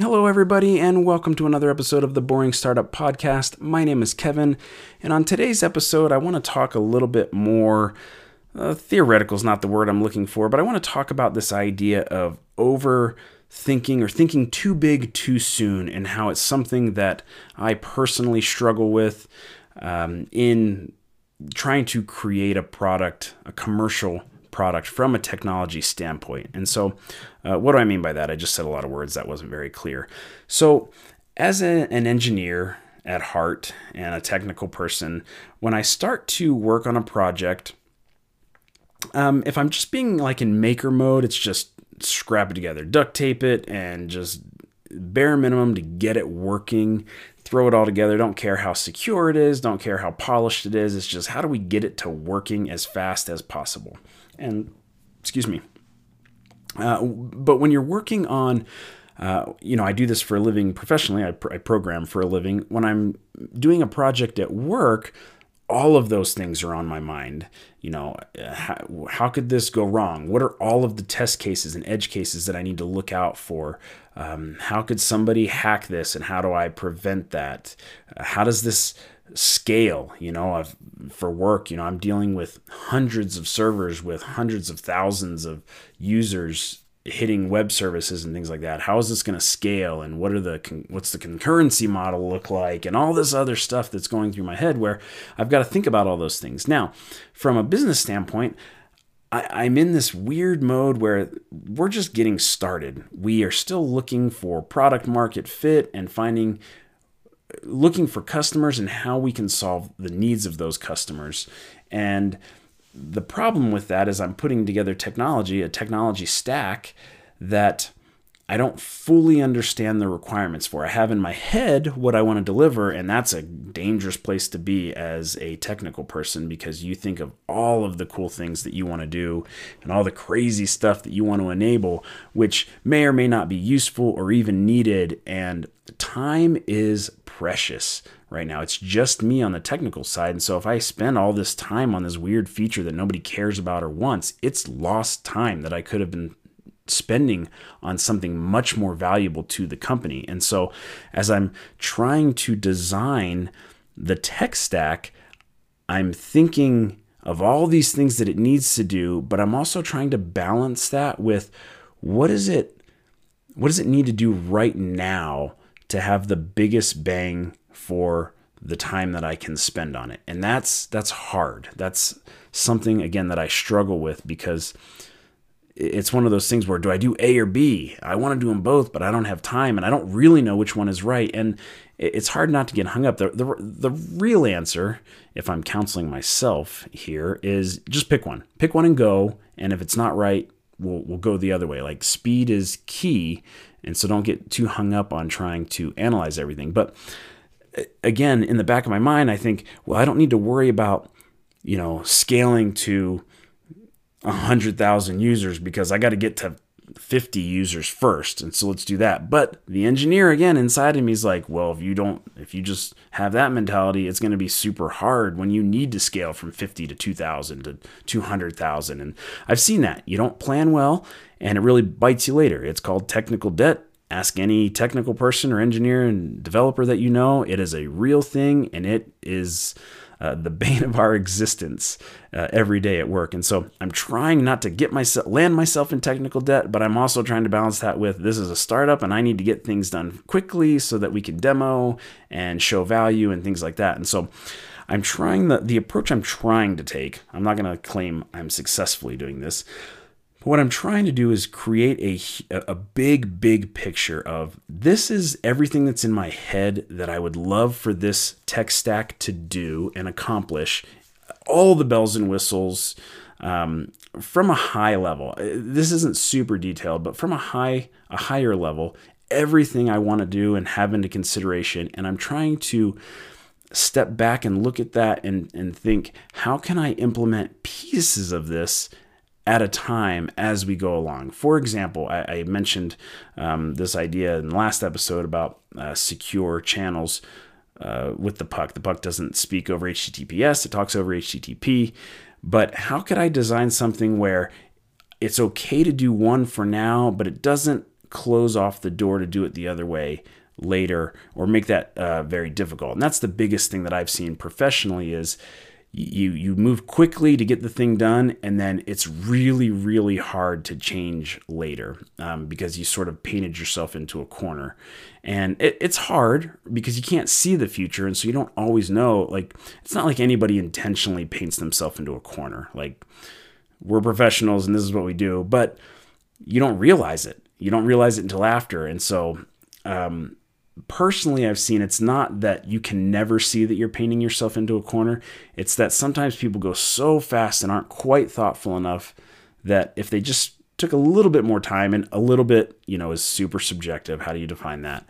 Hello, everybody, and welcome to another episode of the Boring Startup Podcast. My name is Kevin, and on today's episode, I want to talk a little bit more. Uh, theoretical is not the word I'm looking for, but I want to talk about this idea of overthinking or thinking too big too soon, and how it's something that I personally struggle with um, in trying to create a product, a commercial product from a technology standpoint. And so, uh, what do I mean by that? I just said a lot of words that wasn't very clear. So, as a, an engineer at heart and a technical person, when I start to work on a project, um, if I'm just being like in maker mode, it's just scrap it together, duct tape it, and just bare minimum to get it working. Throw it all together. Don't care how secure it is. Don't care how polished it is. It's just how do we get it to working as fast as possible and excuse me. Uh, but when you're working on, uh, you know, I do this for a living professionally. I, pr- I program for a living. When I'm doing a project at work, all of those things are on my mind. You know, how, how, could this go wrong? What are all of the test cases and edge cases that I need to look out for? Um, how could somebody hack this and how do I prevent that? Uh, how does this scale you know I've, for work you know i'm dealing with hundreds of servers with hundreds of thousands of users hitting web services and things like that how is this going to scale and what are the what's the concurrency model look like and all this other stuff that's going through my head where i've got to think about all those things now from a business standpoint I, am in this weird mode where we're just getting started. We are still looking for product market fit and finding looking for customers and how we can solve the needs of those customers. And the problem with that is I'm putting together technology, a technology stack that I don't fully understand the requirements for. I have in my head what I want to deliver, and that's a dangerous place to be as a technical person because you think of all of the cool things that you want to do and all the crazy stuff that you want to enable, which may or may not be useful or even needed. And time is precious right now. It's just me on the technical side. And so if I spend all this time on this weird feature that nobody cares about or wants, it's lost time that I could have been spending on something much more valuable to the company. And so, as I'm trying to design the tech stack, I'm thinking of all these things that it needs to do, but I'm also trying to balance that with what is it what does it need to do right now to have the biggest bang for the time that I can spend on it. And that's that's hard. That's something again that I struggle with because it's one of those things where do I do A or B? I want to do them both, but I don't have time and I don't really know which one is right. And it's hard not to get hung up. The, the, the real answer, if I'm counseling myself here, is just pick one. Pick one and go. And if it's not right, we'll, we'll go the other way. Like speed is key. And so don't get too hung up on trying to analyze everything. But again, in the back of my mind, I think, well, I don't need to worry about, you know, scaling to 100,000 users because I got to get to 50 users first. And so let's do that. But the engineer again inside of me is like, well, if you don't, if you just have that mentality, it's going to be super hard when you need to scale from 50 to 2,000 to 200,000. And I've seen that. You don't plan well and it really bites you later. It's called technical debt. Ask any technical person or engineer and developer that you know. It is a real thing and it is uh, the bane of our existence uh, every day at work. And so I'm trying not to get myself land myself in technical debt, but I'm also trying to balance that with this is a startup and I need to get things done quickly so that we can demo and show value and things like that. And so I'm trying the the approach I'm trying to take. I'm not going to claim I'm successfully doing this but what I'm trying to do is create a, a big, big picture of this is everything that's in my head that I would love for this tech stack to do and accomplish. All the bells and whistles um, from a high level. This isn't super detailed, but from a high, a higher level, everything I want to do and have into consideration. And I'm trying to step back and look at that and, and think, how can I implement pieces of this at a time as we go along. For example, I, I mentioned um, this idea in the last episode about uh, secure channels uh, with the puck. The puck doesn't speak over HTTPS, it talks over HTTP. But how could I design something where it's okay to do one for now, but it doesn't close off the door to do it the other way later or make that uh, very difficult. And that's the biggest thing that I've seen professionally is you you move quickly to get the thing done and then it's really really hard to change later um, because you sort of painted yourself into a corner. And it, it's hard because you can't see the future and so you don't always know like it's not like anybody intentionally paints themselves into a corner. Like we're professionals and this is what we do but you don't realize it. You don't realize it until after and so um, personally I've seen it's not that you can never see that you're painting yourself into a corner. It's that sometimes people go so fast and aren't quite thoughtful enough that if they just took a little bit more time and a little bit, you know, is super subjective. How do you define that?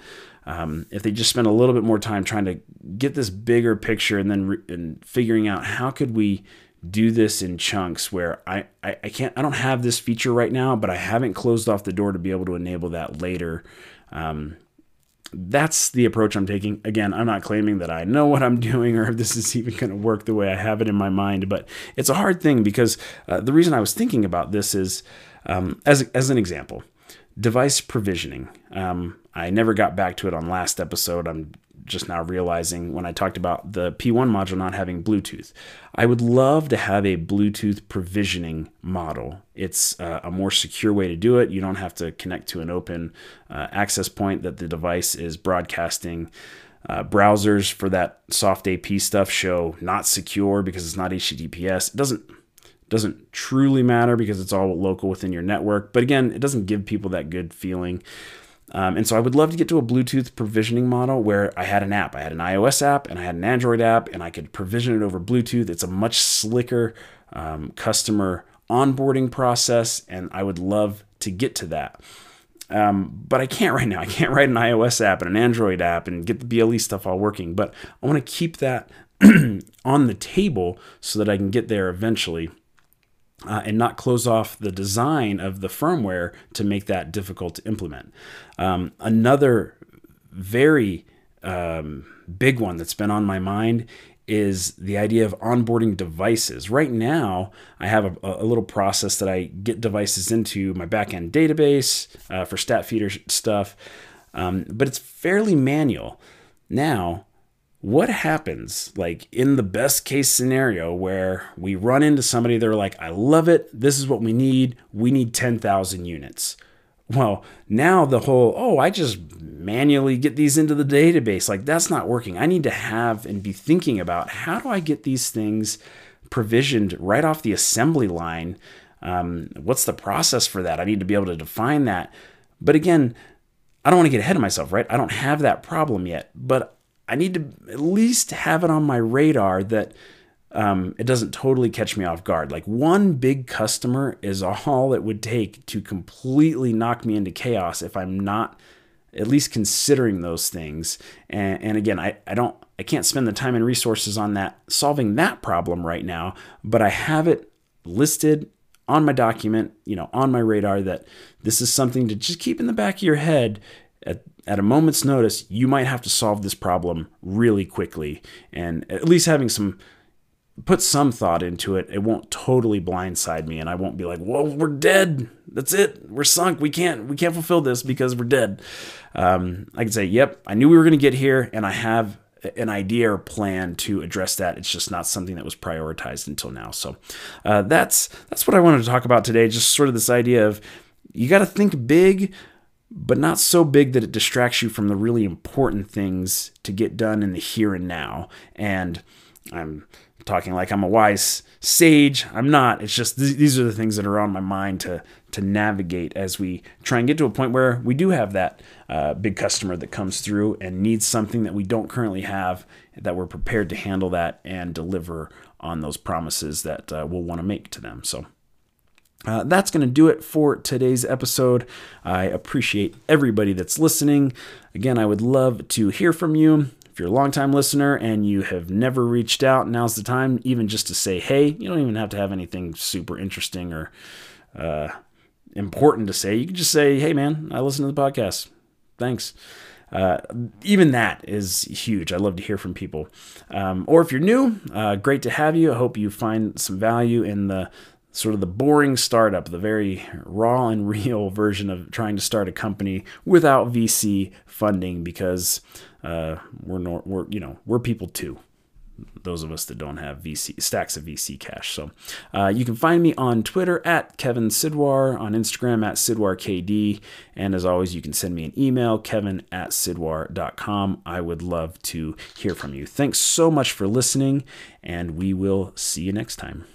Um, if they just spend a little bit more time trying to get this bigger picture and then re- and figuring out how could we do this in chunks where I, I, I can't I don't have this feature right now, but I haven't closed off the door to be able to enable that later. Um, that's the approach I'm taking. Again, I'm not claiming that I know what I'm doing or if this is even going to work the way I have it in my mind, but it's a hard thing because uh, the reason I was thinking about this is um, as, as an example, device provisioning. Um, I never got back to it on last episode. I'm just now realizing when I talked about the P1 module not having Bluetooth. I would love to have a Bluetooth provisioning model. It's uh, a more secure way to do it. You don't have to connect to an open uh, access point that the device is broadcasting. Uh, browsers for that soft AP stuff show not secure because it's not HTTPS. It doesn't doesn't truly matter because it's all local within your network. But again, it doesn't give people that good feeling. Um, and so I would love to get to a Bluetooth provisioning model where I had an app. I had an iOS app and I had an Android app, and I could provision it over Bluetooth. It's a much slicker um, customer onboarding process, and I would love to get to that. Um, but I can't right now. I can't write an iOS app and an Android app and get the BLE stuff all working. But I want to keep that on the table so that I can get there eventually uh, and not close off the design of the firmware to make that difficult to implement. Um, another very um, big one that's been on my mind is the idea of onboarding devices. Right now, I have a, a little process that I get devices into my backend database uh, for StatFeeder stuff, um, but it's fairly manual. Now, what happens like in the best case scenario where we run into somebody they're like i love it. This is what we need. We need 10,000 units. Well now the whole oh i just manually get these into the database. Like that's not working. I need to have and be thinking about how do i get these things provisioned right off the assembly line? Um, what's the process for that? I need to be able to define that. But again I don't want to get ahead of myself, right? I don't have that problem yet, but I need to at least have it on my radar that um, it doesn't totally catch me off guard. Like one big customer is all it would take to completely knock me into chaos if I'm not at least considering those things. And, and again, I, I don't I can't spend the time and resources on that solving that problem right now, but I have it listed on my document, you know, on my radar that this is something to just keep in the back of your head at, at a moment's notice, you might have to solve this problem really quickly. And at least having some, put some thought into it, it won't totally blindside me. And I won't be like, whoa, we're dead. That's it. We're sunk. We can't, we can't fulfill this because we're dead. Um, I can say, yep, I knew we were going to get here and I have an idea or plan to address that. It's just not something that was prioritized until now. So uh, that's that's what I wanted to talk about today. Just sort of this idea of you got to think big, but not so big that it distracts you from the really important things to get done in the here and now. And I'm talking like I'm a wise sage. I'm not. It's just th- these are the things that are on my mind to to navigate as we try and get to a point where we do have that uh, big customer that comes through and needs something that we don't currently have. That we're prepared to handle that and deliver on those promises that uh, we'll want to make to them. So. Uh, that's going to do it for today's episode. I appreciate everybody that's listening. Again, I would love to hear from you. If you're a longtime listener and you have never reached out, now's the time, even just to say hey. You don't even have to have anything super interesting or uh, important to say. You can just say, hey, man, I listen to the podcast. Thanks. Uh, even that is huge. I love to hear from people. Um, or if you're new, uh, great to have you. I hope you find some value in the sort of the boring startup, the very raw and real version of trying to start a company without VC funding because uh, we're, nor- we're you know we're people too those of us that don't have VC stacks of VC cash. So uh, you can find me on Twitter at Kevin Sidwar, on Instagram at SidwarKD, and as always, you can send me an email, kevin at sidwar.com. I would love to hear from you. Thanks so much for listening, and we will see you next time.